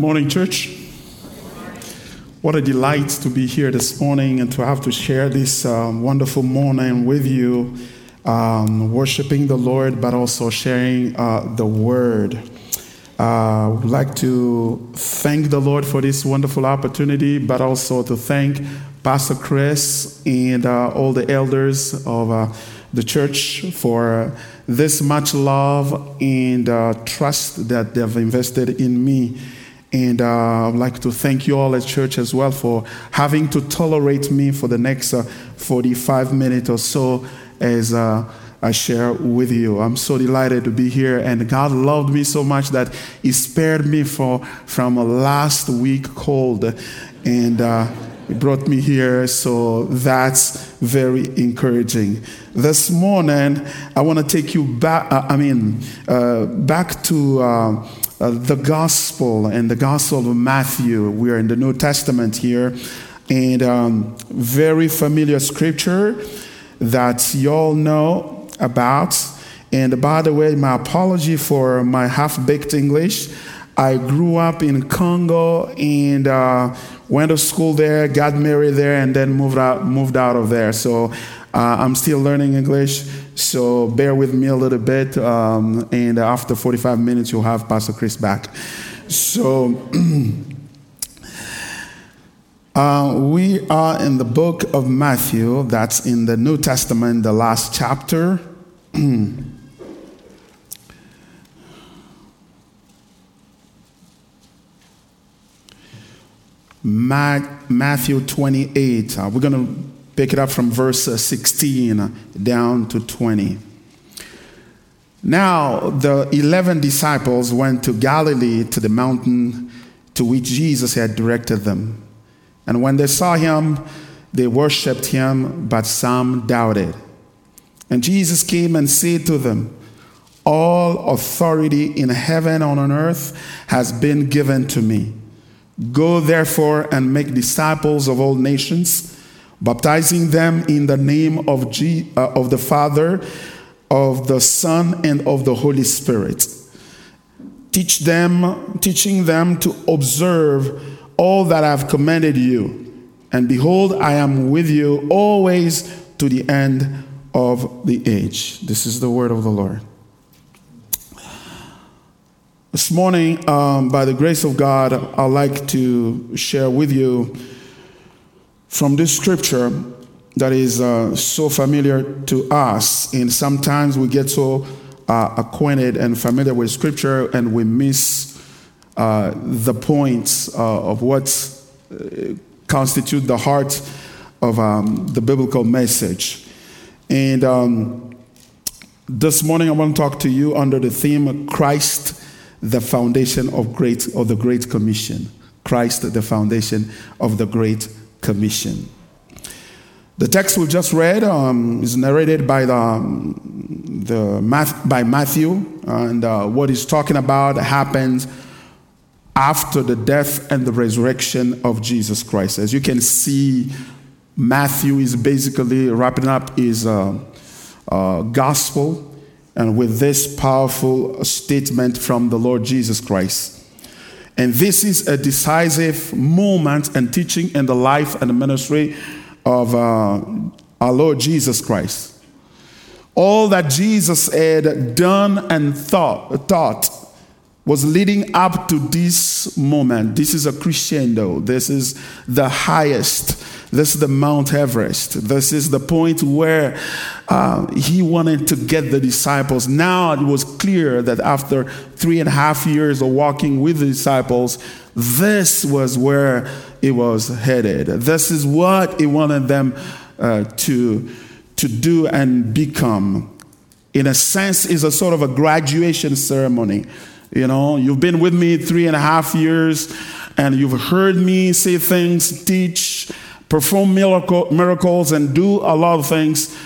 Morning, church. What a delight to be here this morning and to have to share this um, wonderful morning with you, um, worshiping the Lord, but also sharing uh, the word. Uh, I would like to thank the Lord for this wonderful opportunity, but also to thank Pastor Chris and uh, all the elders of uh, the church for this much love and uh, trust that they've invested in me. And uh, I'd like to thank you all at church as well for having to tolerate me for the next uh, 45 minutes or so as uh, I share with you. I'm so delighted to be here, and God loved me so much that He spared me for, from a last week cold. And uh, he brought me here, so that's very encouraging. This morning, I want to take you back. Uh, I mean, uh, back to uh, the gospel and the gospel of Matthew. We are in the New Testament here, and um, very familiar scripture that you all know about. And by the way, my apology for my half baked English. I grew up in Congo and uh, went to school there, got married there, and then moved out, moved out of there. So uh, I'm still learning English. So bear with me a little bit. Um, and after 45 minutes, you'll have Pastor Chris back. So uh, we are in the book of Matthew. That's in the New Testament, the last chapter. Matthew 28. Uh, we're going to pick it up from verse uh, 16 down to 20. Now, the 11 disciples went to Galilee to the mountain to which Jesus had directed them. And when they saw him, they worshiped him, but some doubted. And Jesus came and said to them, All authority in heaven and on earth has been given to me. Go therefore and make disciples of all nations, baptizing them in the name of, G, uh, of the Father, of the Son, and of the Holy Spirit. Teach them, teaching them to observe all that I have commanded you. And behold, I am with you always to the end of the age. This is the word of the Lord. This morning, um, by the grace of God, I'd like to share with you from this scripture that is uh, so familiar to us. And sometimes we get so uh, acquainted and familiar with scripture and we miss uh, the points uh, of what uh, constitute the heart of um, the biblical message. And um, this morning, I want to talk to you under the theme Christ the foundation of great of the great commission christ the foundation of the great commission the text we just read um, is narrated by the, um, the Math, by matthew and uh, what he's talking about happens after the death and the resurrection of jesus christ as you can see matthew is basically wrapping up his uh, uh, gospel and with this powerful statement from the Lord Jesus Christ. And this is a decisive moment and teaching in the life and the ministry of uh, our Lord Jesus Christ. All that Jesus had done and thought, thought was leading up to this moment. This is a crescendo. This is the highest this is the Mount Everest. This is the point where uh, he wanted to get the disciples. Now it was clear that after three and a half years of walking with the disciples, this was where it was headed. This is what he wanted them uh, to, to do and become. In a sense, is a sort of a graduation ceremony. You know, you've been with me three and a half years, and you've heard me say things, teach, perform miracle, miracles, and do a lot of things.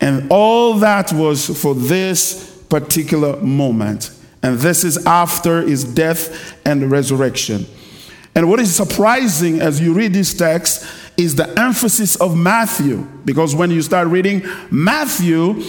And all that was for this particular moment. And this is after his death and resurrection. And what is surprising as you read this text is the emphasis of Matthew. Because when you start reading Matthew,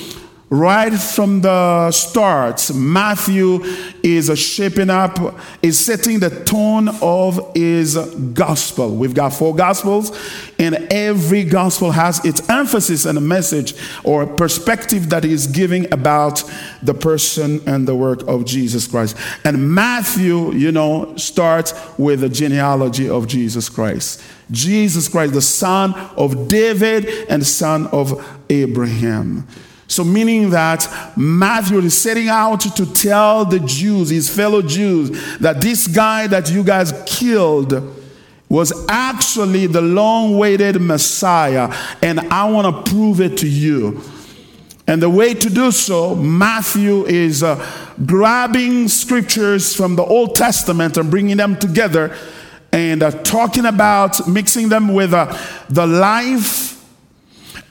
right from the start, Matthew is shaping up, is setting the tone of his gospel. We've got four gospels, and every gospel has its emphasis and a message or perspective that is giving about the person and the work of Jesus Christ. And Matthew, you know, starts with the genealogy of Jesus Christ. Jesus Christ, the son of David and son of Abraham. So, meaning that Matthew is setting out to tell the Jews, his fellow Jews, that this guy that you guys killed was actually the long awaited Messiah, and I want to prove it to you. And the way to do so, Matthew is uh, grabbing scriptures from the Old Testament and bringing them together and uh, talking about mixing them with uh, the life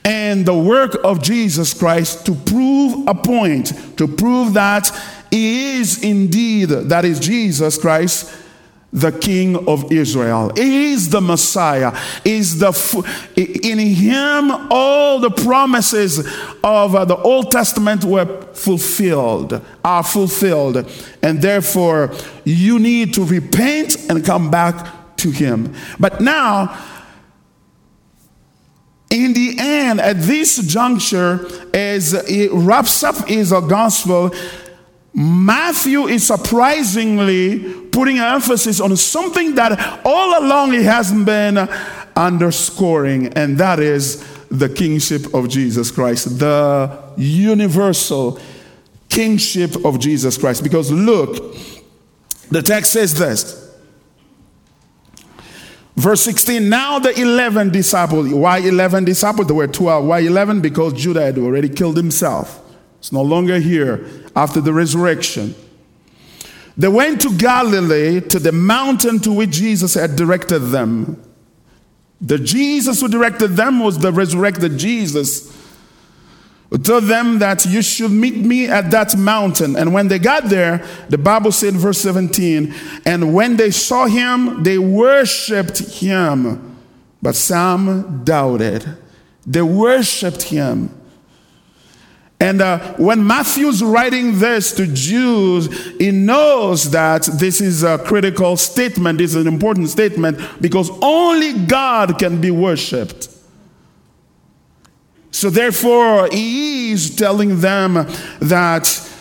and the work of Jesus Christ to prove a point, to prove that He is indeed, that is Jesus Christ, the King of Israel. He is the Messiah. Is the in Him all the promises of uh, the Old Testament were fulfilled, are fulfilled, and therefore you need to repent and come back to Him. But now in the end, at this juncture, as it wraps up his gospel, Matthew is surprisingly putting emphasis on something that all along he hasn't been underscoring, and that is the kingship of Jesus Christ, the universal kingship of Jesus Christ. Because look, the text says this Verse 16, now the 11 disciples. Why 11 disciples? There were 12. Why 11? Because Judas had already killed himself. It's no longer here after the resurrection. They went to Galilee to the mountain to which Jesus had directed them. The Jesus who directed them was the resurrected Jesus told them that you should meet me at that mountain. And when they got there, the Bible said, verse 17, and when they saw him, they worshiped him. But some doubted. They worshiped him. And uh, when Matthew's writing this to Jews, he knows that this is a critical statement, this is an important statement, because only God can be worshiped. So therefore, he is telling them that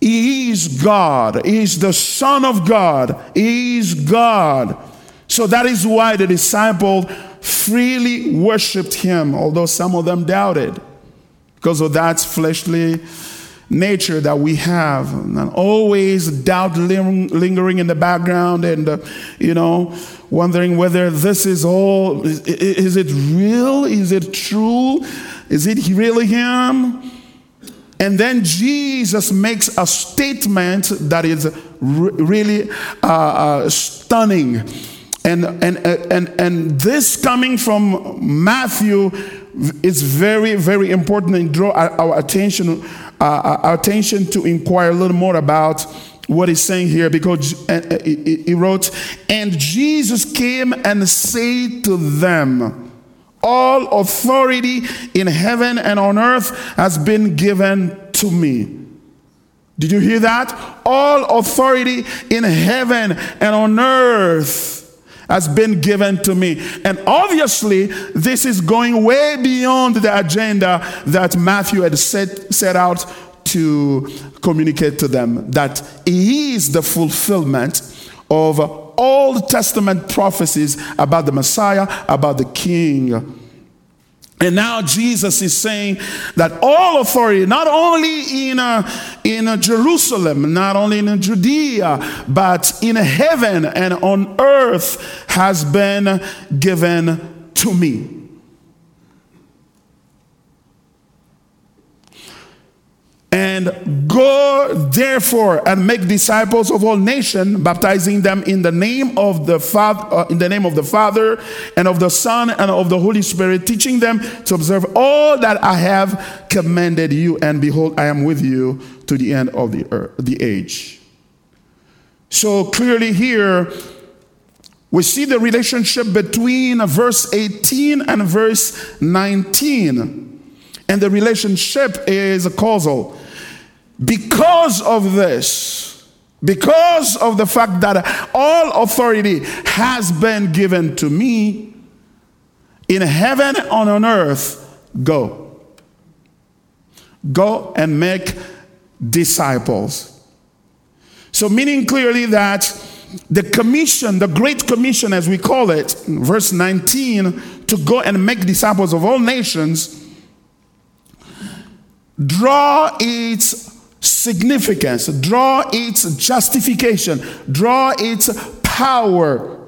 he is God, he is the Son of God, he is God. So that is why the disciple freely worshiped him, although some of them doubted because of that fleshly nature that we have. And always doubt lingering in the background and uh, you know wondering whether this is all is, is it real? Is it true? Is it really him? And then jesus makes a statement that is really uh, uh, stunning. And, and, and, and this coming from matthew is very very important and draw our attention uh, our attention to inquire a little more about what he's saying here because uh, uh, he wrote, And Jesus came and said to them, All authority in heaven and on earth has been given to me. Did you hear that? All authority in heaven and on earth has been given to me. And obviously, this is going way beyond the agenda that Matthew had set, set out to communicate to them that he is the fulfillment of Old Testament prophecies about the Messiah, about the King. And now Jesus is saying that all authority, not only in, uh, in uh, Jerusalem, not only in Judea, but in heaven and on earth has been given to me. And go therefore and make disciples of all nations, baptizing them in the name of the Father, uh, in the name of the Father and of the Son and of the Holy Spirit, teaching them to observe all that I have commanded you. And behold, I am with you to the end of the earth, the age. So clearly here, we see the relationship between verse 18 and verse 19. and the relationship is causal. Because of this, because of the fact that all authority has been given to me in heaven and on earth, go. Go and make disciples. So, meaning clearly that the commission, the Great Commission, as we call it, verse 19, to go and make disciples of all nations, draw its significance, draw its justification, draw its power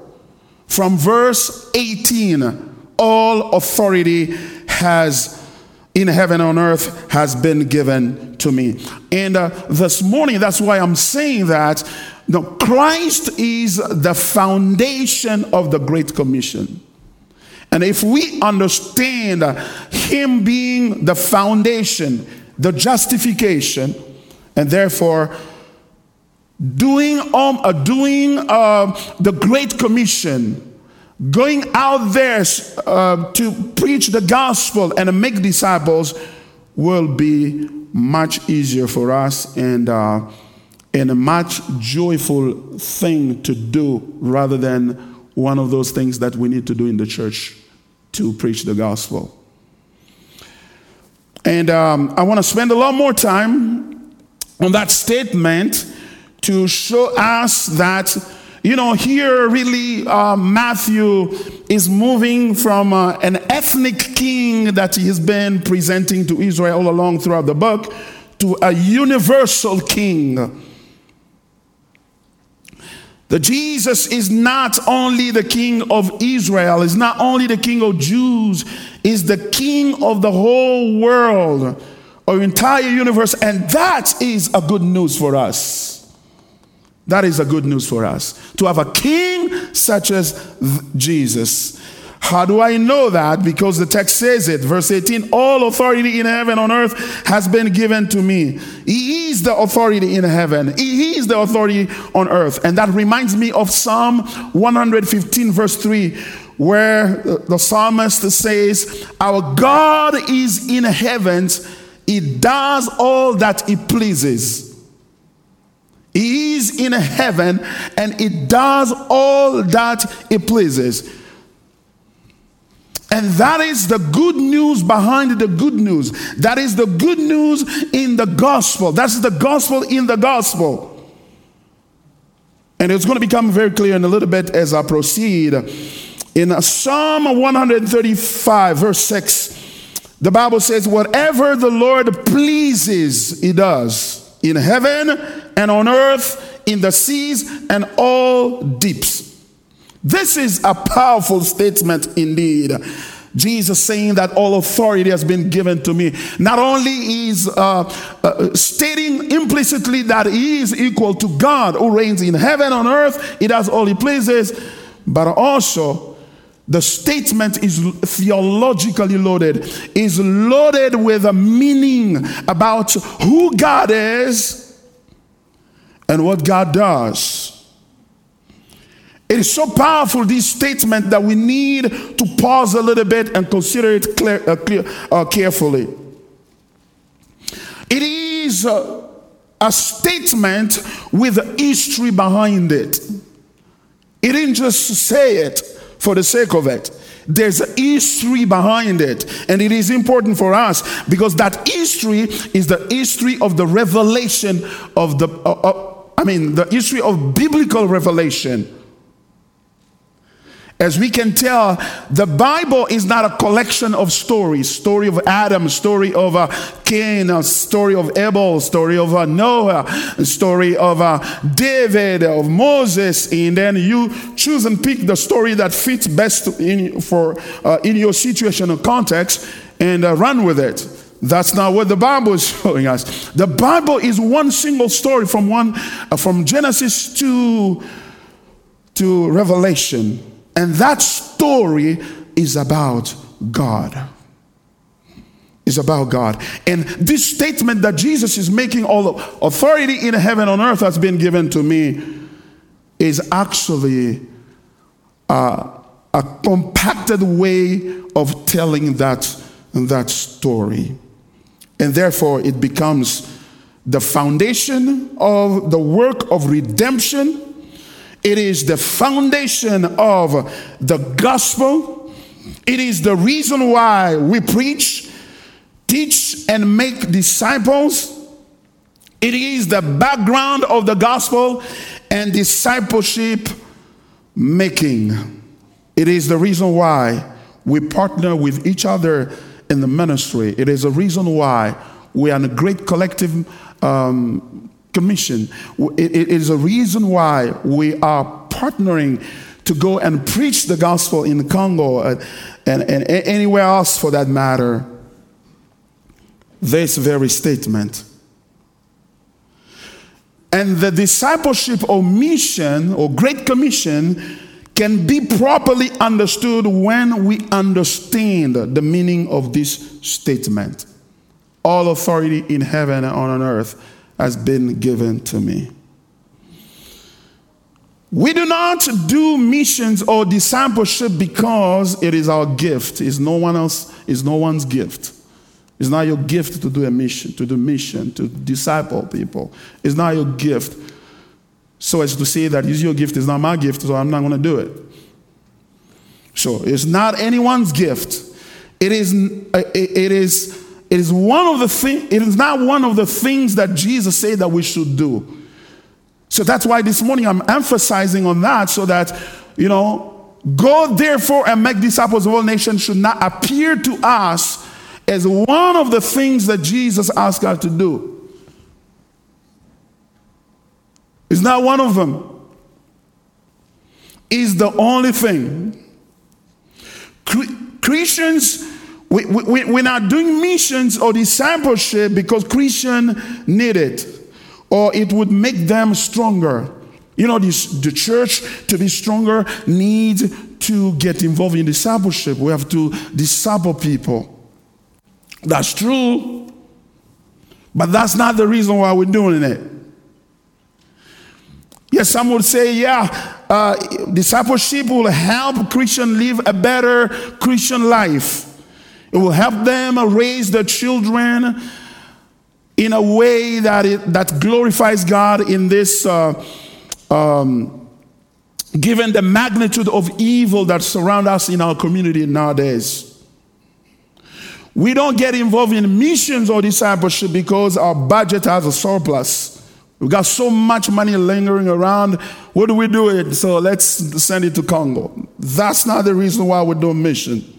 from verse 18. All authority has in heaven and on earth has been given to me. And uh, this morning, that's why I'm saying that Christ is the foundation of the Great Commission. And if we understand Him being the foundation, the justification, and therefore doing um, uh, doing uh, the Great Commission, going out there uh, to preach the gospel and make disciples will be much easier for us and uh, and a much joyful thing to do rather than one of those things that we need to do in the church to preach the gospel. And um, I want to spend a lot more time on that statement to show us that you know, here really uh, Matthew is moving from uh, an ethnic king that he has been presenting to Israel all along throughout the book to a universal king. The Jesus is not only the king of Israel, is not only the king of Jews, is the king of the whole world, our entire universe, and that is a good news for us. That is a good news for us. To have a king such as Jesus. How do I know that? Because the text says it. Verse 18 All authority in heaven and on earth has been given to me. He is the authority in heaven, He is the authority on earth. And that reminds me of Psalm 115, verse 3, where the psalmist says, Our God is in heavens, He does all that He pleases. He is in heaven and it does all that it pleases. And that is the good news behind the good news. That is the good news in the gospel. That's the gospel in the gospel. And it's going to become very clear in a little bit as I proceed. In Psalm 135, verse 6, the Bible says, Whatever the Lord pleases, He does in heaven and on earth, in the seas and all deeps. This is a powerful statement indeed. Jesus saying that all authority has been given to me. Not only is uh, uh, stating implicitly that he is equal to God who reigns in heaven on earth, he does all he pleases, but also the statement is theologically loaded, is loaded with a meaning about who God is and what God does. It is so powerful, this statement, that we need to pause a little bit and consider it clear, uh, clear, uh, carefully. It is a, a statement with history behind it. It didn't just say it, for the sake of it. There's a history behind it, and it is important for us because that history is the history of the revelation of the, uh, uh, I mean, the history of biblical revelation as we can tell, the Bible is not a collection of stories. Story of Adam, story of uh, Cain, a story of Abel, story of uh, Noah, story of uh, David, of Moses, and then you choose and pick the story that fits best in for uh, in your situation or context and uh, run with it. That's not what the Bible is showing us. The Bible is one single story from one uh, from Genesis to to Revelation. And that story is about God. Is about God. And this statement that Jesus is making, all authority in heaven on earth has been given to me, is actually a, a compacted way of telling that, that story. And therefore, it becomes the foundation of the work of redemption. It is the foundation of the gospel. It is the reason why we preach, teach, and make disciples. It is the background of the gospel and discipleship making. It is the reason why we partner with each other in the ministry. It is a reason why we are in a great collective um, commission. It, it is a reason why we are partnering to go and preach the gospel in Congo uh, and, and, and anywhere else for that matter. This very statement. And the discipleship or mission or Great Commission can be properly understood when we understand the meaning of this statement. All authority in heaven and on earth has been given to me. We do not do missions or discipleship because it is our gift. It's no one else, it's no one's gift. It's not your gift to do a mission, to do mission, to disciple people. It's not your gift. So as to say that it's your gift, is not my gift, so I'm not going to do it. So it's not anyone's gift. It is, it is, it is one of the thing, it is not one of the things that Jesus said that we should do. So that's why this morning I'm emphasizing on that so that, you know, go therefore and make disciples of all nations should not appear to us as one of the things that Jesus asked us to do. It's not one of them. Is the only thing. Christians, we, we, we're not doing missions or discipleship because Christians need it or it would make them stronger. You know, this, the church to be stronger needs to get involved in discipleship. We have to disciple people. That's true, but that's not the reason why we're doing it. Yes, some would say, yeah, uh, discipleship will help Christian live a better Christian life. It will help them raise their children in a way that it, that glorifies God in this, uh, um, given the magnitude of evil that surround us in our community nowadays. We don't get involved in missions or discipleship because our budget has a surplus. We've got so much money lingering around. What do we do it? So let's send it to Congo. That's not the reason why we're doing mission.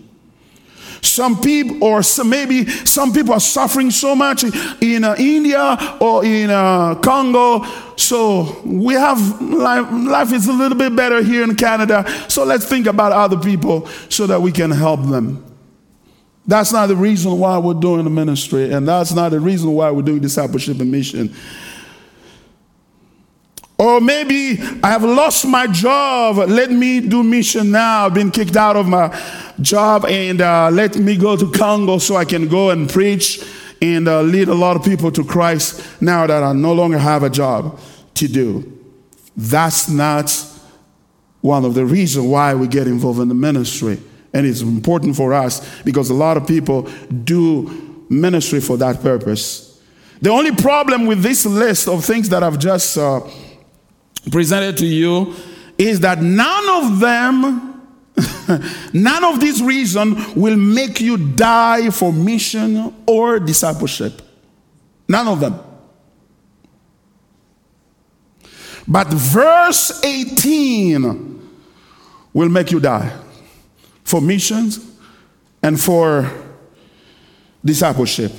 Some people, or some, maybe some people are suffering so much in uh, India or in uh, Congo. So we have life, life is a little bit better here in Canada. So let's think about other people so that we can help them. That's not the reason why we're doing the ministry, and that's not the reason why we're doing discipleship and mission. Or maybe I have lost my job. Let me do mission now. I've been kicked out of my job and uh, let me go to Congo so I can go and preach and uh, lead a lot of people to Christ now that I no longer have a job to do. That's not one of the reasons why we get involved in the ministry. And it's important for us because a lot of people do ministry for that purpose. The only problem with this list of things that I've just uh, presented to you is that none of them, none of these reasons will make you die for mission or discipleship. None of them. But verse 18 will make you die for missions and for discipleship.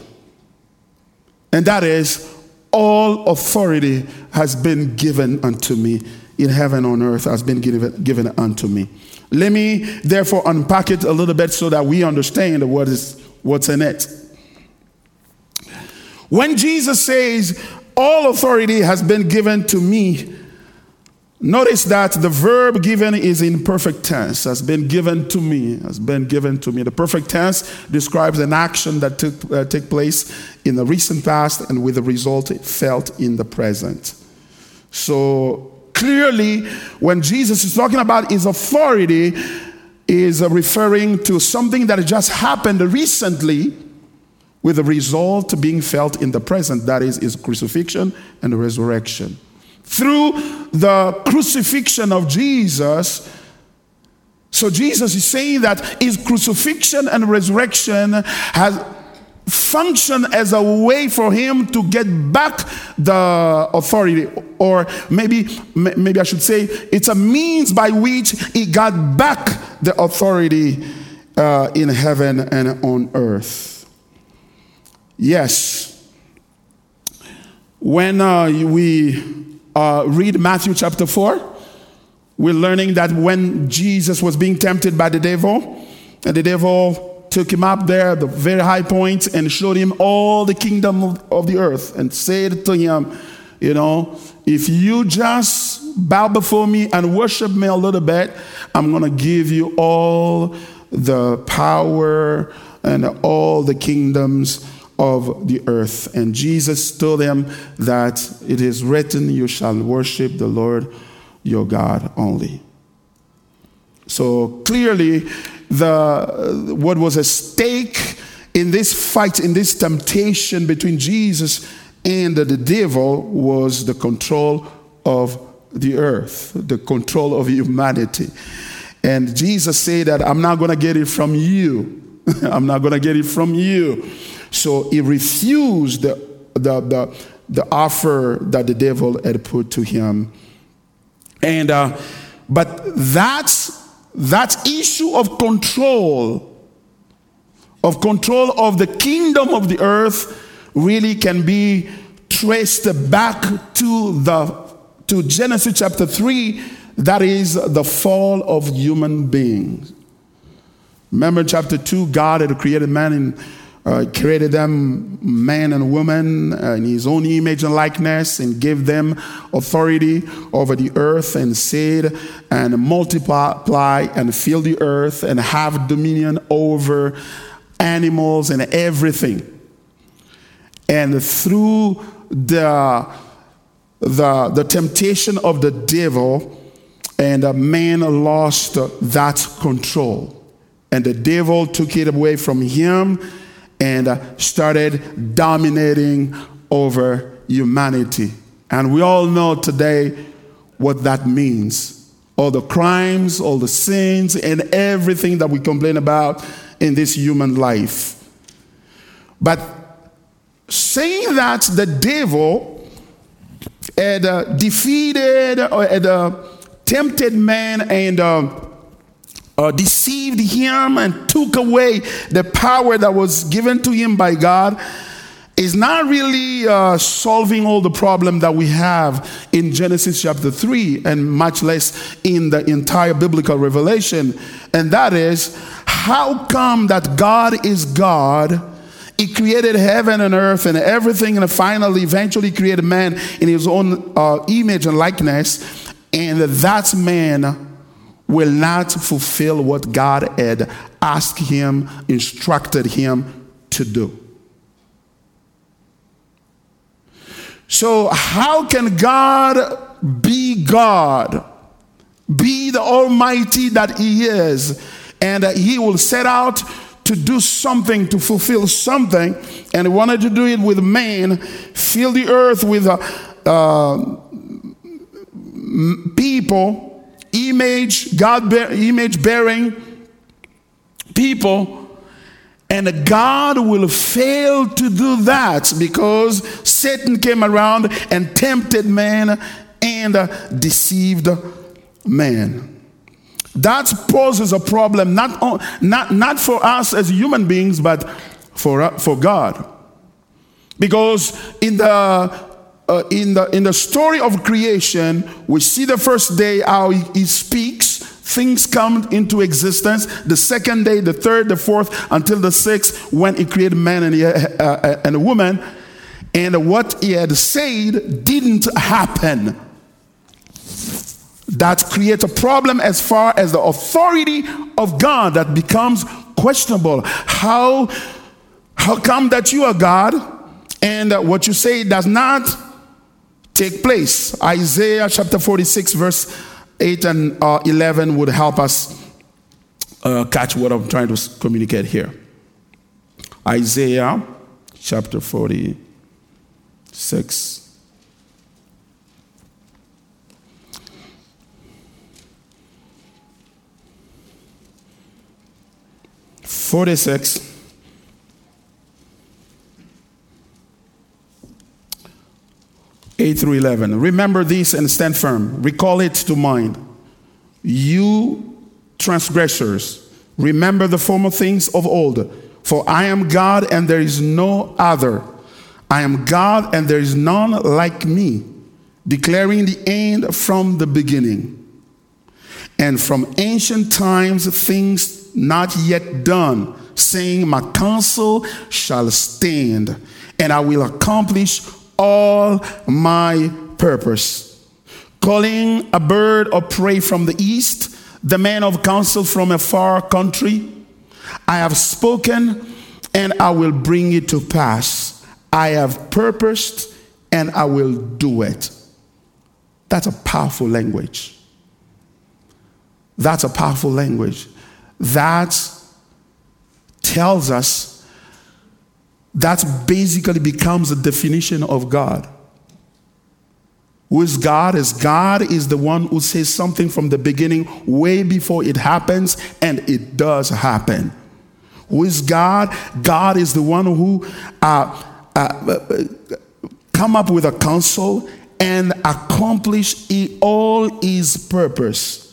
And that is all authority has been given unto me in heaven on earth has been given, given unto me. Let me therefore unpack it a little bit so that we understand what is what's in it. When Jesus says, All authority has been given to me, Notice that the verb given is in perfect tense, has been given to me, has been given to me. The perfect tense describes an action that took uh, take place in the recent past and with the result felt in the present. So clearly, when Jesus is talking about his authority, is referring to something that just happened recently with the result being felt in the present, that is, his crucifixion and resurrection. Through the crucifixion of Jesus, so Jesus is saying that his crucifixion and resurrection has functioned as a way for him to get back the authority or maybe maybe I should say it's a means by which he got back the authority uh, in heaven and on earth. Yes. When uh, we uh, read Matthew chapter 4, we're learning that when Jesus was being tempted by the devil, and the devil took him up there, at the very high point, and showed him all the kingdom of, of the earth, and said to him, You know, if you just bow before me and worship me a little bit, I'm going to give you all the power and all the kingdoms of the earth. And Jesus told them that it is written, You shall worship the Lord your God only. So clearly, the, what was at stake in this fight, in this temptation between Jesus and the devil was the control of the earth, the control of humanity. And Jesus said that I'm not going to get it from you. I'm not going to get it from you. So he refused the, the, the, the offer that the devil had put to him. And, uh, but that's, that issue of control, of control of the kingdom of the earth, really can be traced back to the to Genesis chapter 3 that is the fall of human beings remember chapter 2 God had created man in uh, created them man and woman in his own image and likeness and gave them authority over the earth and said and multiply and fill the earth and have dominion over animals and everything. And through the the, the temptation of the devil and man lost that control. And the devil took it away from him and uh, started dominating over humanity. And we all know today what that means. All the crimes, all the sins, and everything that we complain about in this human life. But saying that the devil had uh, defeated or had uh, tempted man and uh, uh, deceived him and took away the power that was given to him by God is not really uh, solving all the problem that we have in Genesis chapter 3 and much less in the entire biblical revelation. And that is how come that God is God? He created heaven and earth and everything, and finally, eventually, created man in his own uh, image and likeness. And that man will not fulfill what God had asked him, instructed him to do. So, how can God be God, be the Almighty that He is, and He will set out to do something, to fulfill something, and He wanted to do it with man, fill the earth with uh, uh, people image, God bear, image bearing people, and God will fail to do that because Satan came around and tempted man and deceived man. That poses a problem not, not, not for us as human beings, but for, for God. Because in the uh, in, the, in the story of creation, we see the first day how he, he speaks, things come into existence. The second day, the third, the fourth, until the sixth, when he created man and, he, uh, uh, and a woman. And what he had said didn't happen. That creates a problem as far as the authority of God that becomes questionable. How, how come that you are God and what you say does not take place. Isaiah chapter 46, verse 8 and uh, 11 would help us uh, catch what I'm trying to communicate here. Isaiah chapter 46. Forty-six. Eight through eleven. Remember this and stand firm. Recall it to mind. You transgressors, remember the former things of old. For I am God and there is no other. I am God and there is none like me, declaring the end from the beginning. And from ancient times, things not yet done, saying, My counsel shall stand, and I will accomplish all my purpose calling a bird of prey from the east, the man of counsel from a far country. I have spoken and I will bring it to pass. I have purposed and I will do it. That's a powerful language. That's a powerful language. That tells us, that basically becomes the definition of God. Who is God? Is God is the one who says something from the beginning, way before it happens, and it does happen. Who is God? God is the one who uh, uh, come up with a counsel and accomplish all his purpose.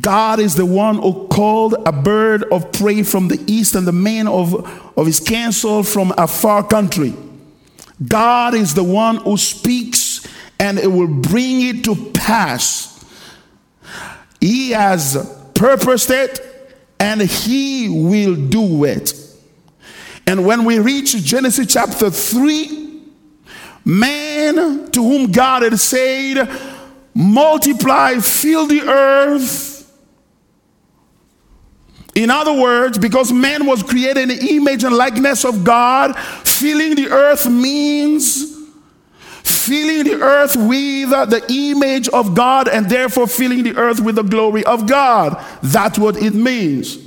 God is the one who called a bird of prey from the east and the man of, of his counsel from a far country. God is the one who speaks and it will bring it to pass. He has purposed it and he will do it. And when we reach Genesis chapter 3, man to whom God had said, multiply, fill the earth, in other words, because man was created in the image and likeness of God, filling the earth means filling the earth with the image of God and therefore filling the earth with the glory of God. That's what it means.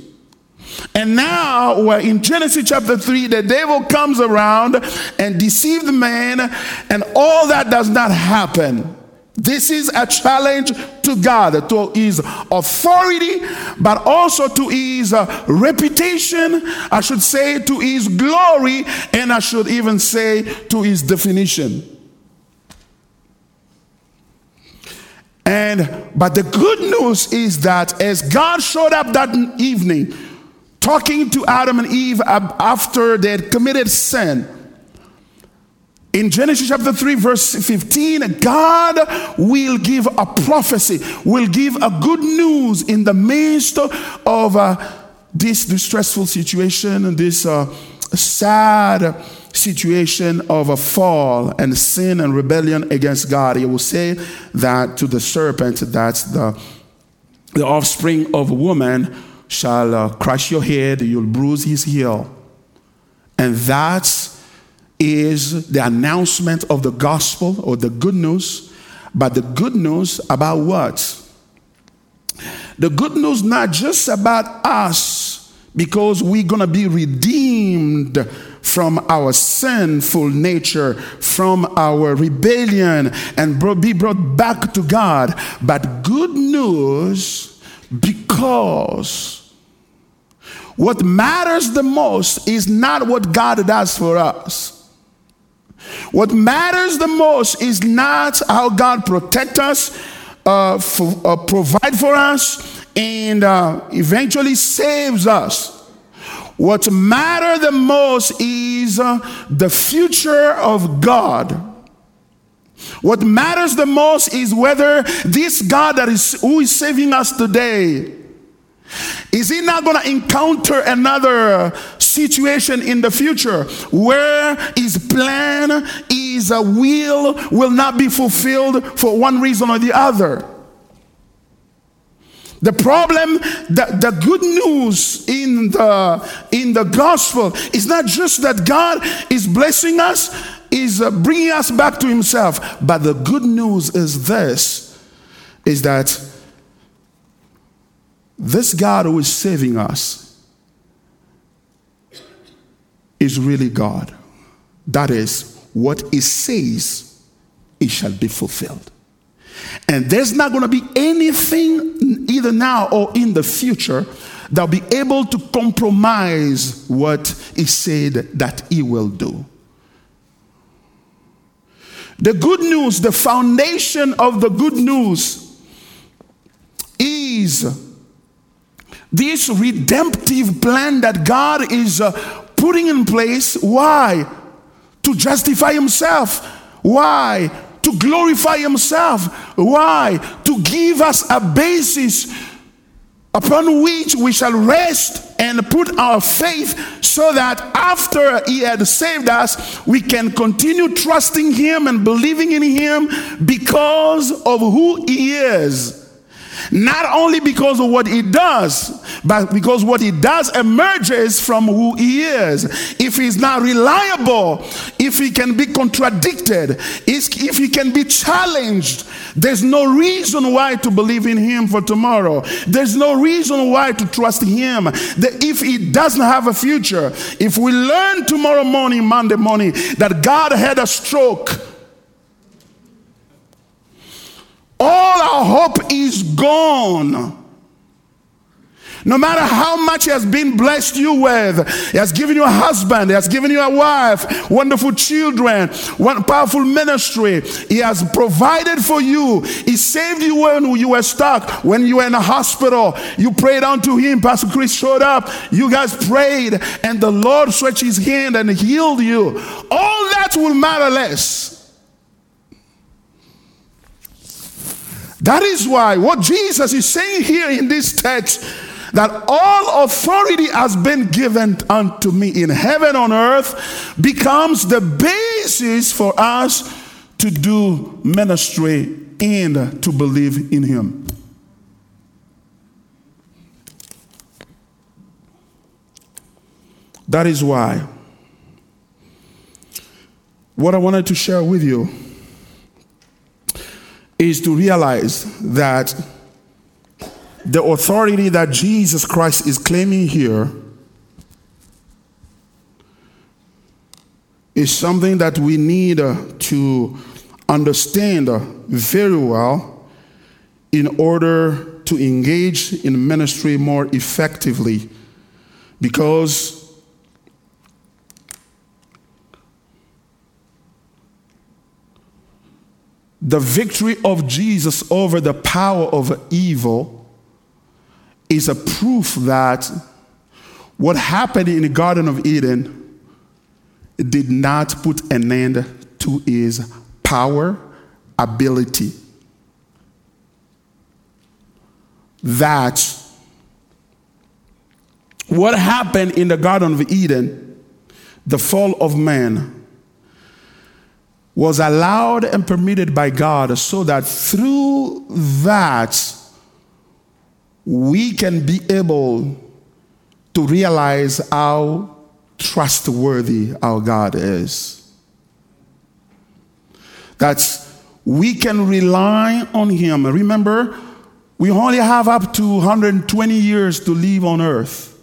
And now we're in Genesis chapter 3, the devil comes around and deceives the man, and all that does not happen. This is a challenge to God, to his authority, but also to his uh, reputation, I should say, to his glory, and I should even say to his definition. And but the good news is that as God showed up that evening, talking to Adam and Eve after they had committed sin, in Genesis chapter 3, verse 15, God will give a prophecy, will give a good news in the midst of uh, this distressful situation, this uh, sad situation of a fall and sin and rebellion against God. He will say that to the serpent that the, the offspring of a woman shall uh, crush your head, you'll bruise his heel. And that's is the announcement of the gospel or the good news, but the good news about what? The good news not just about us, because we're going to be redeemed from our sinful nature, from our rebellion, and be brought back to God, but good news because what matters the most is not what God does for us. What matters the most is not how God protect us, uh, uh, provide for us, and uh, eventually saves us. What matters the most is uh, the future of God. What matters the most is whether this God that is who is saving us today is he not going to encounter another situation in the future where his plan, his will will not be fulfilled for one reason or the other? The problem, the, the good news in the, in the gospel is not just that God is blessing us, is uh, bringing us back to himself, but the good news is this, is that this God who is saving us is really God. That is, what He says, it shall be fulfilled. And there's not going to be anything, either now or in the future, that'll be able to compromise what He said that He will do. The good news, the foundation of the good news is this redemptive plan that God is uh, putting in place. Why? To justify Himself. Why? To glorify Himself. Why? To give us a basis upon which we shall rest and put our faith so that after he had saved us we can continue trusting him and believing in him because of who he is not only because of what he does, but because what he does emerges from who he is. If he's not reliable, if he can be contradicted, if he can be challenged, there's no reason why to believe in him for tomorrow. There's no reason why to trust him. That if he doesn't have a future, if we learn tomorrow morning, Monday morning, that God had a stroke all our hope is gone. No matter how much He has been blessed you with, He has given you a husband, He has given you a wife, wonderful children, one powerful ministry. He has provided for you. He saved you when you were stuck, when you were in a hospital. You prayed unto Him. Pastor Chris showed up. You guys prayed, and the Lord stretched His hand and healed you. All that will matter less That is why what Jesus is saying here in this text that all authority has been given unto me in heaven on earth becomes the basis for us to do ministry and to believe in him. That is why what I wanted to share with you is to realize that the authority that Jesus Christ is claiming here is something that we need uh, to understand uh, very well in order to engage in ministry more effectively. Because the victory of Jesus over the power of evil is a proof that what happened in the Garden of Eden did not put an end to his power, ability. That what happened in the Garden of Eden, the fall of man, was allowed and permitted by God so that through that we can be able to realize how trustworthy our God is. That we can rely on Him. Remember, we only have up to 120 years to live on earth.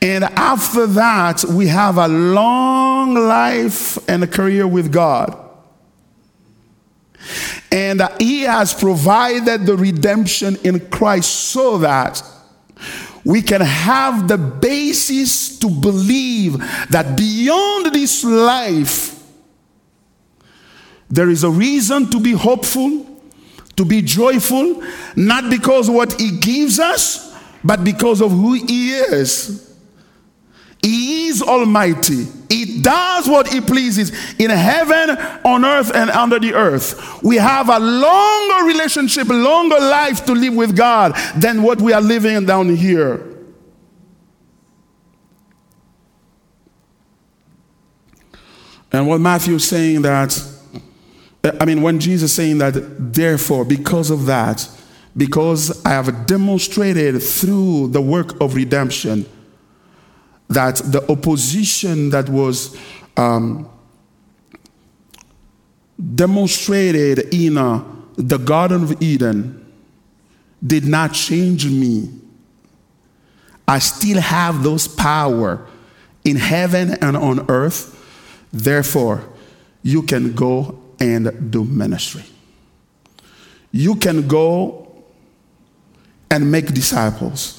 And after that, we have a long life and a career with God. And He has provided the redemption in Christ so that we can have the basis to believe that beyond this life, there is a reason to be hopeful, to be joyful, not because what He gives us, but because of who He is. He is almighty. He does what he pleases in heaven, on earth, and under the earth. We have a longer relationship, longer life to live with God than what we are living down here. And what Matthew is saying that, I mean, when Jesus is saying that, therefore, because of that, because I have demonstrated through the work of redemption that the opposition that was um, demonstrated in uh, the Garden of Eden did not change me. I still have those power in heaven and on earth. Therefore, you can go and do ministry. You can go and make disciples.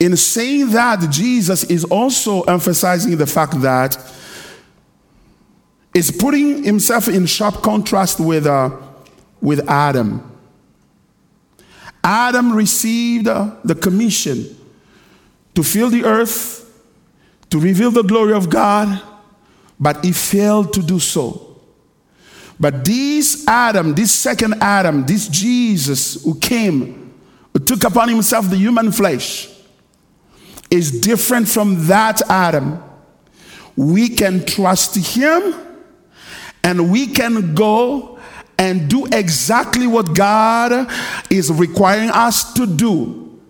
In saying that, Jesus is also emphasizing the fact that is putting himself in sharp contrast with, uh, with Adam. Adam received uh, the commission to fill the earth, to reveal the glory of God, but he failed to do so. But this Adam, this second Adam, this Jesus who came, who took upon himself the human flesh, is different from that Adam. We can trust him and we can go and do exactly what God is requiring us to do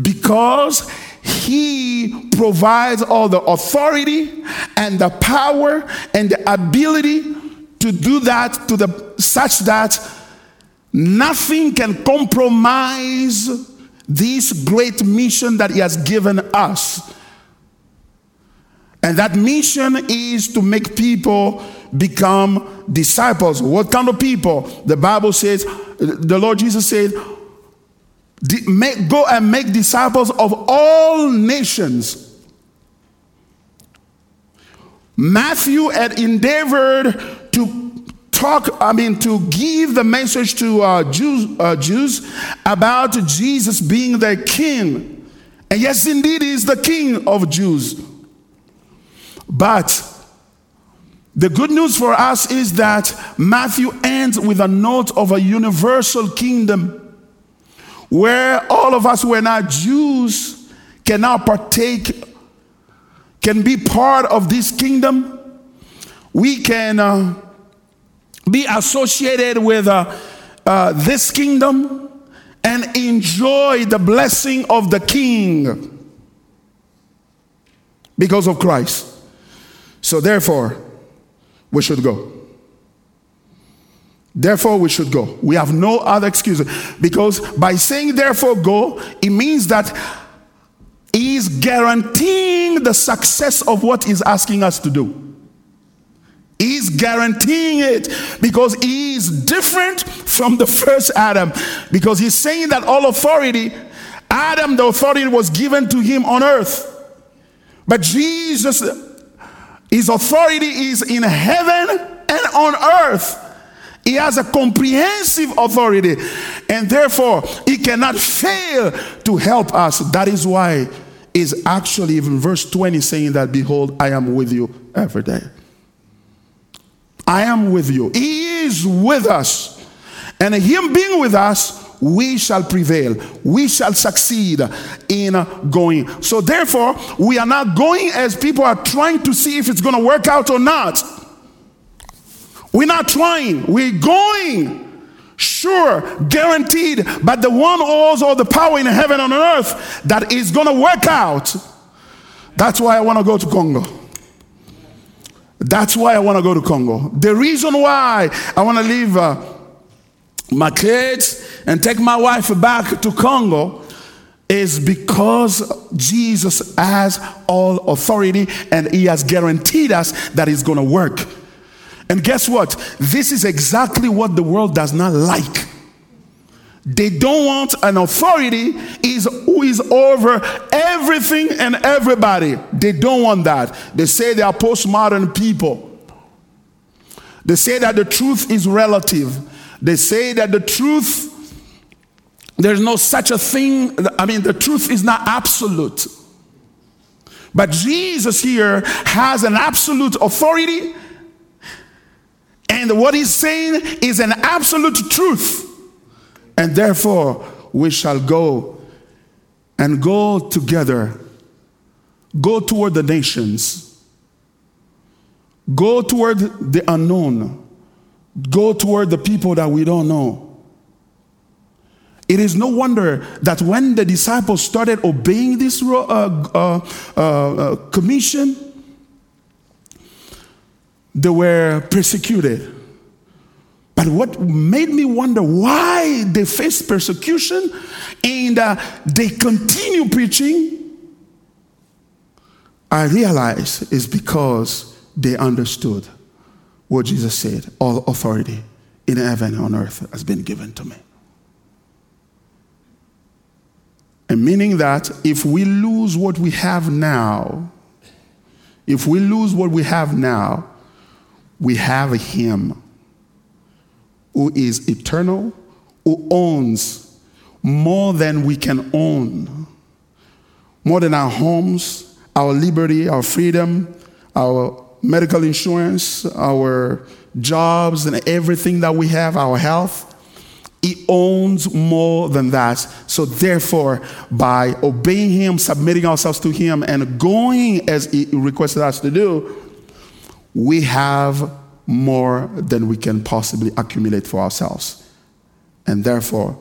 because He provides all the authority and the power and the ability to do that to the such that nothing can compromise this great mission that he has given us and that mission is to make people become disciples. What kind of people? The Bible says, the Lord Jesus said, go and make disciples of all nations. Matthew had endeavored to talk, I mean, to give the message to uh, Jews, uh, Jews about Jesus being their king. And yes, indeed, he is the king of Jews. But the good news for us is that Matthew ends with a note of a universal kingdom where all of us who are not Jews can now partake, can be part of this kingdom. We can uh, be associated with uh, uh, this kingdom and enjoy the blessing of the king because of Christ. So, therefore, we should go. Therefore, we should go. We have no other excuse. Because by saying, therefore, go, it means that He is guaranteeing the success of what He's asking us to do. He's guaranteeing it because He is different from the first Adam. Because He's saying that all authority, Adam, the authority was given to him on earth. But Jesus his authority is in heaven and on earth. He has a comprehensive authority, and therefore he cannot fail to help us. That is why is actually even verse 20 saying that, Behold, I am with you every day. I am with you. He is with us. And Him being with us, we shall prevail. We shall succeed in going. So, therefore, we are not going as people are trying to see if it's going to work out or not. We're not trying, we're going. Sure, guaranteed, but the one who holds all the power in heaven and on earth that is going to work out. That's why I want to go to Congo. That's why I want to go to Congo. The reason why I want to leave. Uh, my kids and take my wife back to Congo is because Jesus has all authority and he has guaranteed us that it's going to work. And guess what? This is exactly what the world does not like. They don't want an authority is who is over everything and everybody. They don't want that. They say they are postmodern people. They say that the truth is relative. They say that the truth, there's no such a thing. I mean, the truth is not absolute. But Jesus here has an absolute authority. And what he's saying is an absolute truth. And therefore, we shall go and go together, go toward the nations, go toward the unknown go toward the people that we don't know. It is no wonder that when the disciples started obeying this uh, uh, uh, uh, commission, they were persecuted. But what made me wonder why they face persecution and uh, they continue preaching, I realize is because they understood what Jesus said all authority in heaven and on earth has been given to me. And meaning that if we lose what we have now, if we lose what we have now, we have Him who is eternal, who owns more than we can own, more than our homes, our liberty, our freedom, our medical insurance, our jobs, and everything that we have, our health. He owns more than that. So, therefore, by obeying Him, submitting ourselves to Him, and going as He requested us to do, we have more than we can possibly accumulate for ourselves. And therefore,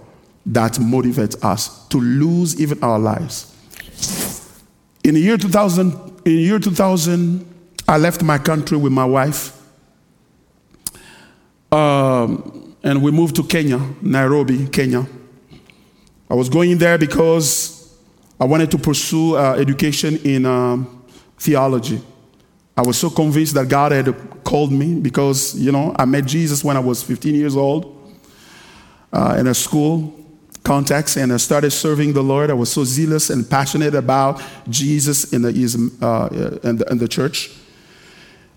that motivates us to lose even our lives. In the year 2000, in the year 2000, I left my country with my wife. Um, and we moved to Kenya, Nairobi, Kenya. I was going there because I wanted to pursue uh, education in um, theology. I was so convinced that God had called me because, you know, I met Jesus when I was 15 years old uh, in a school context and I started serving the Lord. I was so zealous and passionate about Jesus in the, uh, in the, in the church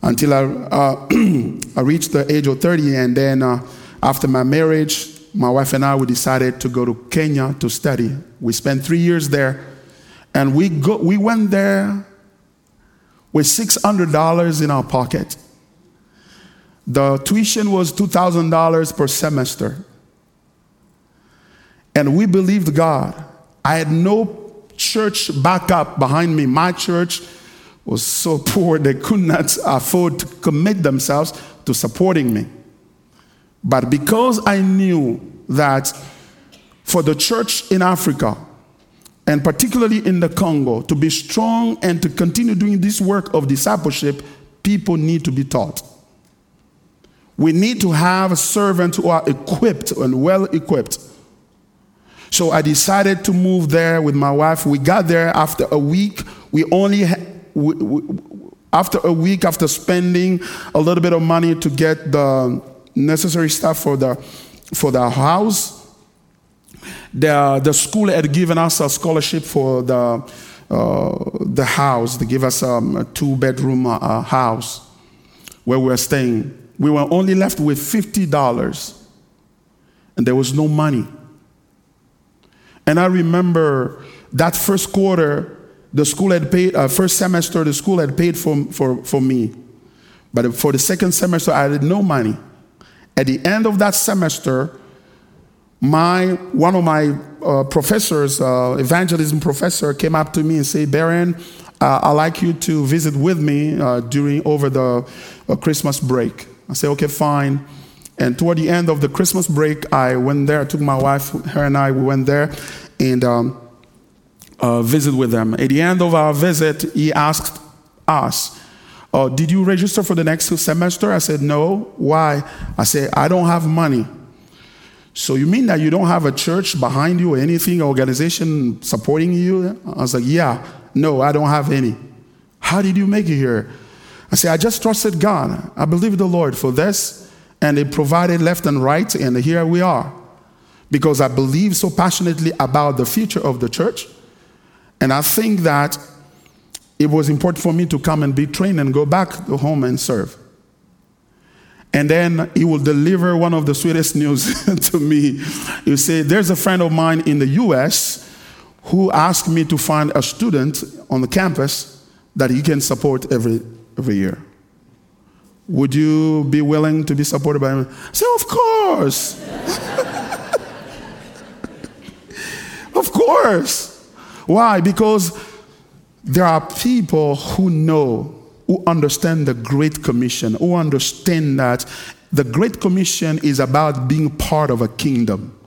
until I, uh, I reached the age of 30. And then uh, after my marriage, my wife and I, we decided to go to Kenya to study. We spent three years there. And we, go, we went there with $600 in our pocket. The tuition was $2,000 per semester. And we believed God. I had no church backup behind me. My church was so poor they could not afford to commit themselves to supporting me. But because I knew that for the church in Africa, and particularly in the Congo, to be strong and to continue doing this work of discipleship, people need to be taught. We need to have servants who are equipped and well equipped. So I decided to move there with my wife. We got there after a week. We only, we, we, after a week, after spending a little bit of money to get the necessary stuff for the, for the house, the, the school had given us a scholarship for the, uh, the house. They gave us um, a two bedroom uh, house where we were staying. We were only left with $50 and there was no money. And I remember that first quarter, the school had paid, uh, first semester, the school had paid for, for, for me. But for the second semester, I had no money. At the end of that semester, my one of my uh, professors, uh, evangelism professor, came up to me and said, "Baron, uh, I'd like you to visit with me uh, during over the uh, Christmas break." I said, "Okay, fine." And toward the end of the Christmas break, I went there. I took my wife, her and I, we went there and um, uh, visit with them. At the end of our visit, he asked us, oh, "Did you register for the next semester?" I said, "No." Why? I said, "I don't have money." So you mean that you don't have a church behind you or anything, organization supporting you? I was like, yeah, no, I don't have any. How did you make it here? I said, I just trusted God. I believe the Lord for this, and He provided left and right, and here we are. Because I believe so passionately about the future of the church, and I think that it was important for me to come and be trained and go back to home and serve. And then he will deliver one of the sweetest news to me. You say, There's a friend of mine in the US who asked me to find a student on the campus that he can support every, every year. Would you be willing to be supported by him? I say, Of course. of course. Why? Because there are people who know who understand the Great Commission, who understand that the Great Commission is about being part of a kingdom,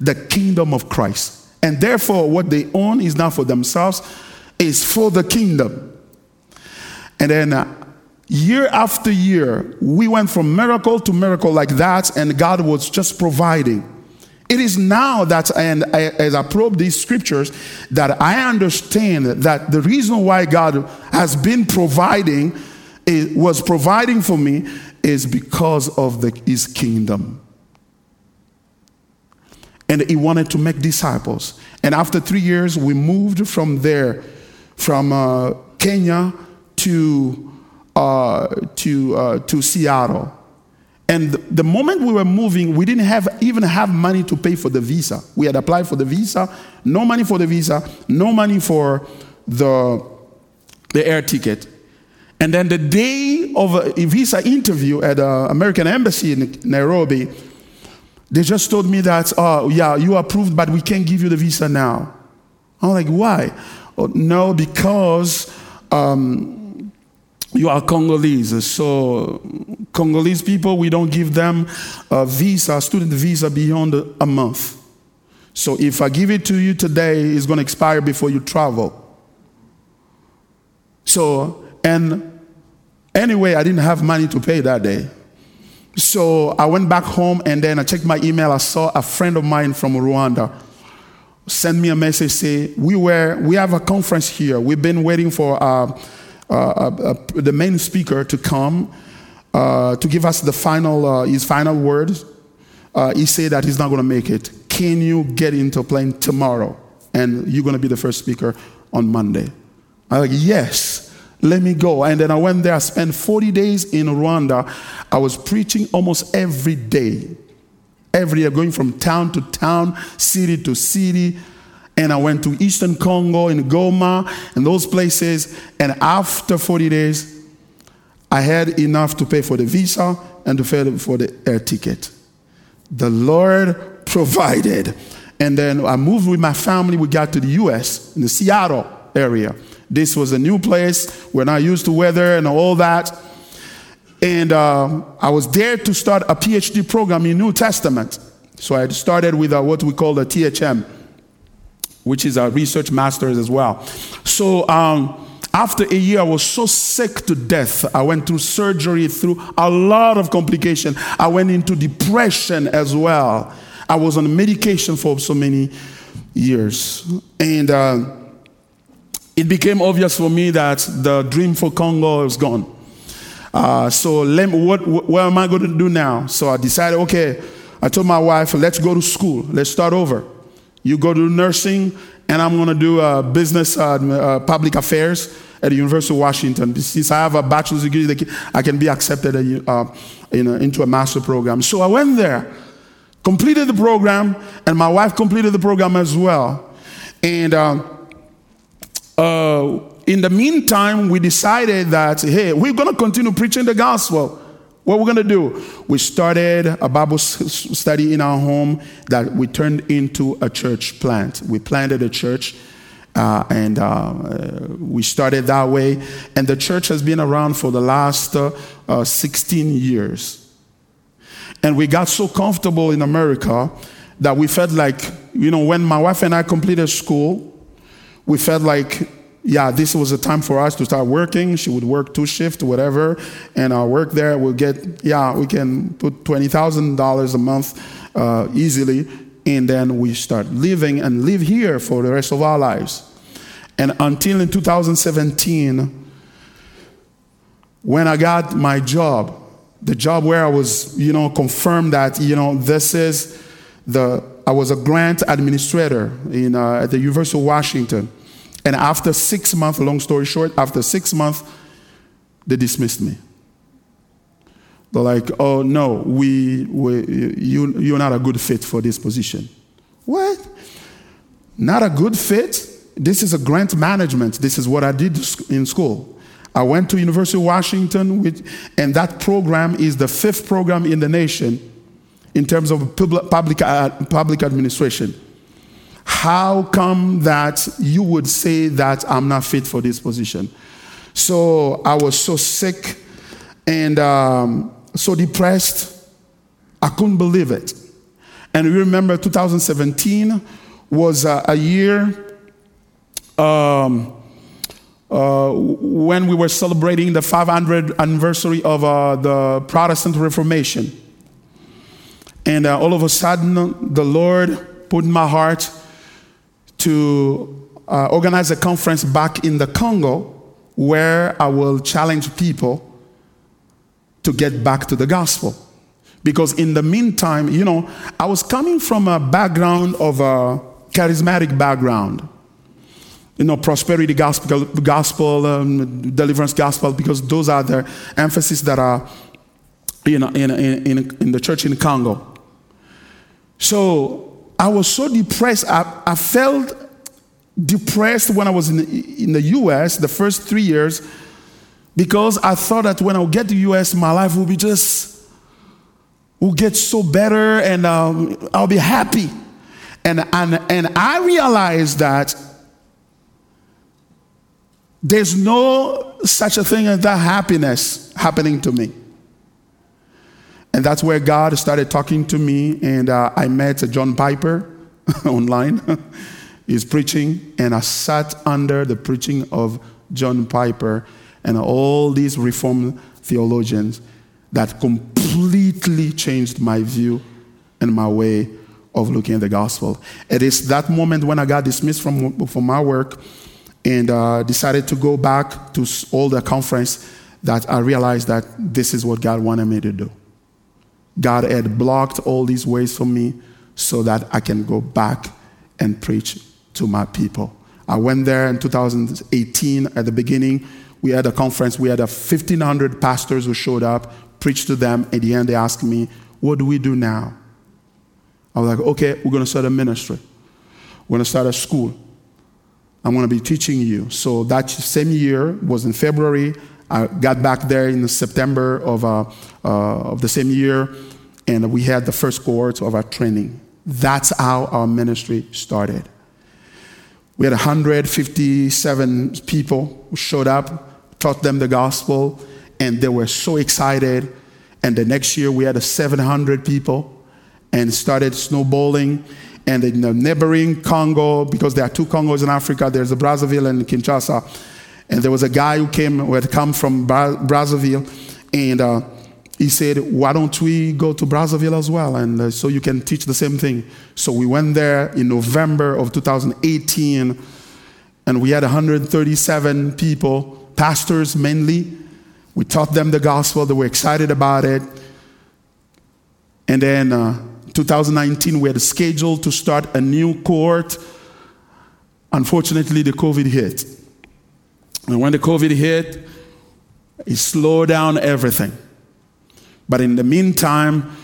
the kingdom of Christ. And therefore, what they own is not for themselves, it's for the kingdom. And then uh, year after year, we went from miracle to miracle like that, and God was just providing. It is now that, and I, as I probe these scriptures, that I understand that the reason why God has been providing, it was providing for me, is because of the, His kingdom. And He wanted to make disciples. And after three years, we moved from there, from uh, Kenya to uh, to uh, to Seattle. And the moment we were moving, we didn't have even have money to pay for the visa. We had applied for the visa, no money for the visa, no money for the, the air ticket. And then the day of a visa interview at the American Embassy in Nairobi, they just told me that, oh, yeah, you are approved, but we can't give you the visa now. I'm like, why? Oh, no, because um, you are Congolese. So, Congolese people, we don't give them a visa, a student visa beyond a month. So, if I give it to you today, it's going to expire before you travel. So, and anyway, I didn't have money to pay that day. So, I went back home and then I checked my email. I saw a friend of mine from Rwanda send me a message say we were we have a conference here we've been waiting for uh, Uh, uh, uh, the main speaker to come uh, to give us the final, his final words. he said that he's not going to make it. Can you get into a plane tomorrow? And you're going to be the first speaker on Monday. I'm like, yes, let me go. And then I went there. I spent 40 days in Rwanda. I was preaching almost every day, every year, going from town to town, city to city, and I went to Eastern Congo in Goma and those places. And after 40 days, I had enough to pay for the visa and to pay for the air ticket. The Lord provided. And then I moved with my family. We got to the US in the Seattle area. This was a new place. We're not used to weather and all that. And uh, I was there to start a PhD program in New Testament. So I started with uh, what we call the THM which is a research master's as well. So um, after a year, I was so sick to death. I went through surgery, through a lot of complication. I went into depression as well. I was on medication for so many years. And uh, it became obvious for me that the dream for Congo was gone. Uh, so let me, what, what am I going to do now? So I decided, okay, I told my wife, let's go to school. Let's start over. You go to nursing, and I'm going to do uh, business uh, uh, public affairs at the University of Washington. Since I have a bachelor's degree, I can be accepted in a, into a master program. So I went there, completed the program, and my wife completed the program as well. And uh, uh, in the meantime, we decided that, hey, we're going to continue preaching the gospel. What we're going to do? We started a Bible study in our home that we turned into a church plant. We planted a church. Uh, and uh, we started that way. And the church has been around for the last uh, uh 16 years. And we got so comfortable in America that we felt like, you know, when my wife and I completed school, we felt like yeah, this was a time for us to start working. She would work two shifts, whatever, and our work there will get, yeah, we can put $20,000 a month uh, easily, and then we start living and live here for the rest of our lives. And until in 2017, when I got my job, the job where I was, you know, confirmed that, you know, this is the, I was a grant administrator in, uh, at the University of Washington. And after six months, long story short, after six months, they dismissed me. They're like, oh no, we, we, you, you're not a good fit for this position. What? Not a good fit? This is a grant management. This is what I did in school. I went to University of Washington, and that program is the fifth program in the nation in terms of public, public, uh, public administration. How come that you would say that I'm not fit for this position? So I was so sick and um, so depressed, I couldn't believe it. And we remember 2017 was uh, a year um, uh, when we were celebrating the 500th anniversary of uh, the Protestant Reformation. And uh, all of a sudden, the Lord put in my heart to uh, organize a conference back in the Congo where I will challenge people to get back to the gospel. Because in the meantime, you know, I was coming from a background of a charismatic background. You know, prosperity gospel, gospel um, deliverance gospel, because those are the emphasis that are you know, in, in, in the church in Congo. So I was so depressed. I, I felt depressed when I was in the, in the US the first three years because I thought that when I would get to the US, my life will be just, will get so better and um, I'll be happy. And, and, and I realized that there's no such a thing as that happiness happening to me. And that's where God started talking to me, and uh, I met John Piper online. He's preaching, and I sat under the preaching of John Piper and all these Reformed theologians that completely changed my view and my way of looking at the gospel. It is that moment when I got dismissed from, from my work and uh, decided to go back to all the conference that I realized that this is what God wanted me to do. God had blocked all these ways for me so that I can go back and preach to my people. I went there in 2018 at the beginning. We had a conference. We had a 1,500 pastors who showed up, preached to them. At the end, they asked me, What do we do now? I was like, Okay, we're going to start a ministry. We're going to start a school. I'm going to be teaching you. So that same year was in February. I got back there in September of, uh, uh, of the same year, and we had the first cohort of our training. That's how our ministry started. We had 157 people who showed up, taught them the gospel, and they were so excited. And the next year, we had 700 people and started snowballing. And in the neighboring Congo, because there are two Congos in Africa, there's Brazzaville and Kinshasa and there was a guy who came, who had come from Brazzaville, and uh, he said, Why don't we go to Brazzaville as well? And uh, so you can teach the same thing. So we went there in November of 2018, and we had 137 people, pastors mainly. We taught them the gospel, they were excited about it. And then uh, 2019, we had scheduled to start a new court. Unfortunately, the COVID hit. And when the COVID hit, it slowed down everything. But in the meantime,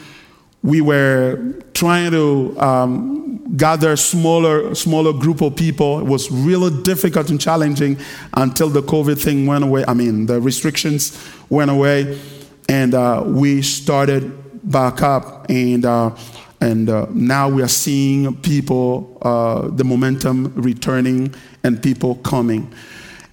we were trying to um, gather smaller, smaller group of people. It was really difficult and challenging until the COVID thing went away. I mean, the restrictions went away, and uh, we started back up. And uh, and uh, now we are seeing people, uh, the momentum returning, and people coming.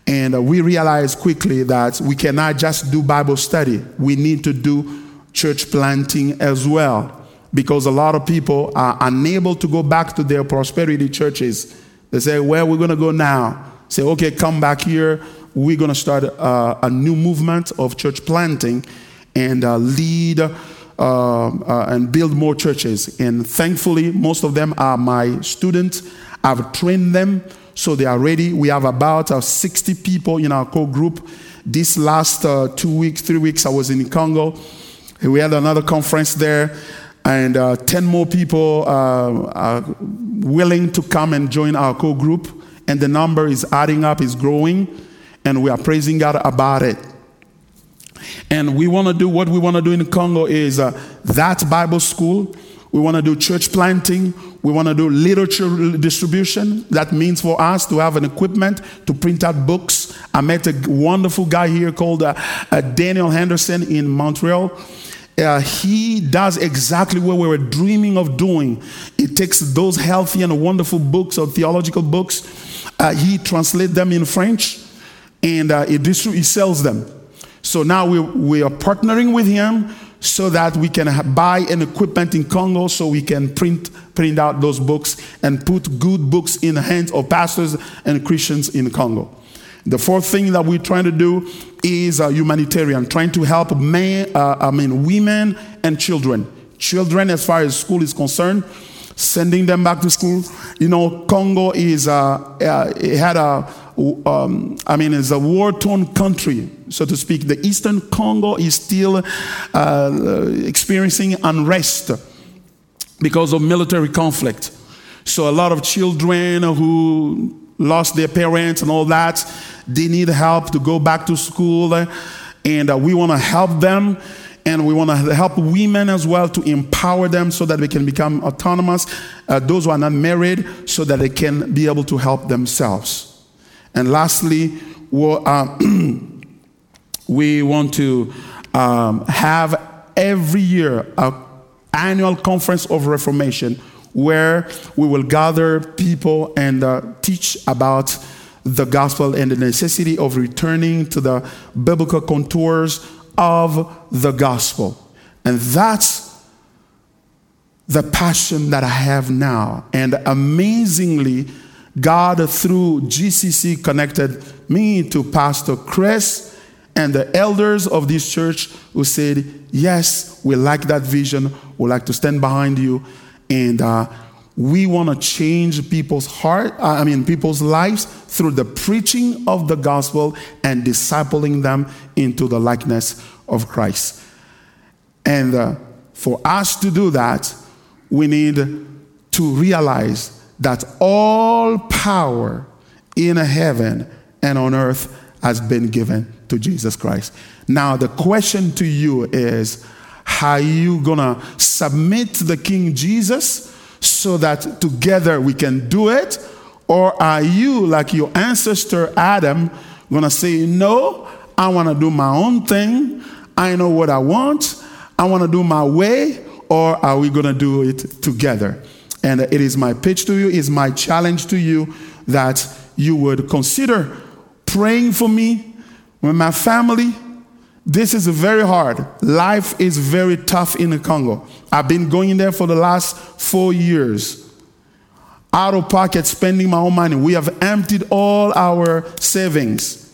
And uh, we realize quickly that we cannot just do Bible study, we need to do church planting as well. Because a lot of people are unable to go back to their prosperity churches. They say, Where are we going to go now? Say, okay, come back here. We're going to start uh, a new movement of church planting and uh, lead uh, uh, and build more churches. And thankfully, most of them are my students. I've trained them so they are ready. We have about uh, 60 people in our core group. This last uh, two weeks, three weeks, I was in Congo. We had another conference there, and uh, 10 more people uh, are willing to come and join our core group. And the number is adding up, is growing, and we are praising God about it. And we want to do what we want to do in Congo is uh, that Bible school. We want to do church planting. We want to do literature distribution. That means for us to have an equipment to print out books. I met a wonderful guy here called uh, uh, Daniel Henderson in Montreal. Uh, he does exactly what we were dreaming of doing. He takes those healthy and wonderful books or theological books, uh, he translates them in French, and uh, he, he sells them. So now we, we are partnering with him so that we can buy an equipment in Congo so we can print print out those books and put good books in the hands of pastors and Christians in Congo. The fourth thing that we're trying to do is uh, humanitarian, trying to help men, uh, I mean, women and children. Children, as far as school is concerned, sending them back to school. You know, Congo is, uh it had a, um, I mean, it's a war-torn country, so to speak. The Eastern Congo is still uh, experiencing unrest because of military conflict. So a lot of children who lost their parents and all that, they need help to go back to school, and uh, we want to help them and we want to help women as well to empower them so that they can become autonomous. Uh, those who are not married, so that they can be able to help themselves. And lastly, uh, we want to um, have every year an annual conference of reformation where we will gather people and uh, teach about the gospel and the necessity of returning to the biblical contours of the gospel. And that's the passion that I have now. And amazingly, God, through GCC, connected me to Pastor Chris and the elders of this church who said, Yes, we like that vision. We like to stand behind you. And uh, we want to change people's heart, uh, I mean, people's lives through the preaching of the gospel and discipling them into the likeness of Christ. And uh, for us to do that, we need to realize that all power in heaven and on earth has been given to Jesus Christ. Now, the question to you is, are you going to submit to the King Jesus? So that together we can do it? Or are you, like your ancestor Adam, gonna say, No, I wanna do my own thing, I know what I want, I wanna do my way, or are we gonna do it together? And it is my pitch to you, is my challenge to you that you would consider praying for me, with my family, this is very hard. Life is very tough in the Congo. I've been going there for the last four years. Out of pocket, spending my own money. We have emptied all our savings.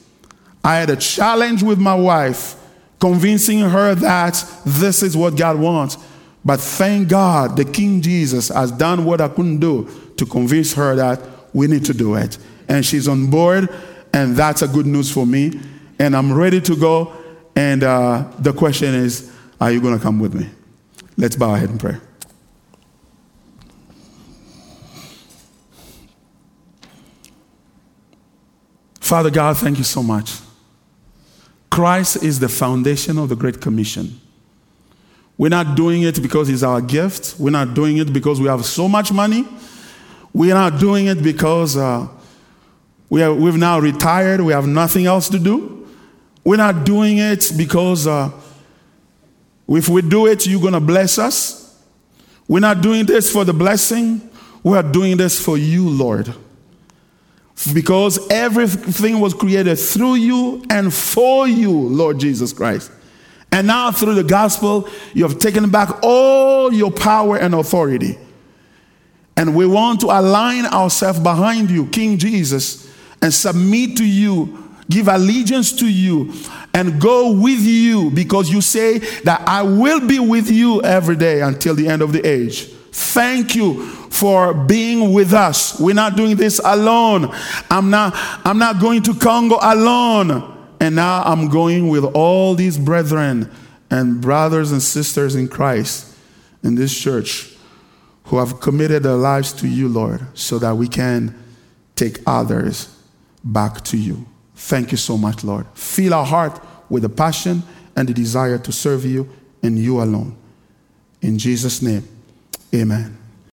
I had a challenge with my wife, convincing her that this is what God wants. But thank God the King Jesus has done what I couldn't do to convince her that we need to do it. And she's on board, and that's a good news for me. And I'm ready to go and uh, the question is, are you going to come with me? Let's bow our head and pray. Father God, thank you so much. Christ is the foundation of the Great Commission. We're not doing it because it's our gift. We're not doing it because we have so much money. We're not doing it because uh, we are, we've now retired. We have nothing else to do. We're not doing it because uh, if we do it, you're going to bless us. We're not doing this for the blessing. We are doing this for you, Lord. Because everything was created through you and for you, Lord Jesus Christ. And now, through the gospel, you have taken back all your power and authority. And we want to align ourselves behind you, King Jesus, and submit to you give allegiance to you, and go with you because you say that I will be with you every day until the end of the age. Thank you for being with us. We're not doing this alone. I'm not I'm not going to Congo alone. And now I'm going with all these brethren and brothers and sisters in Christ in this church who have committed their lives to you, Lord, so that we can take others back to you. Thank you so much, Lord. Fill our heart with the passion and the desire to serve you and you alone. In Jesus' name, amen.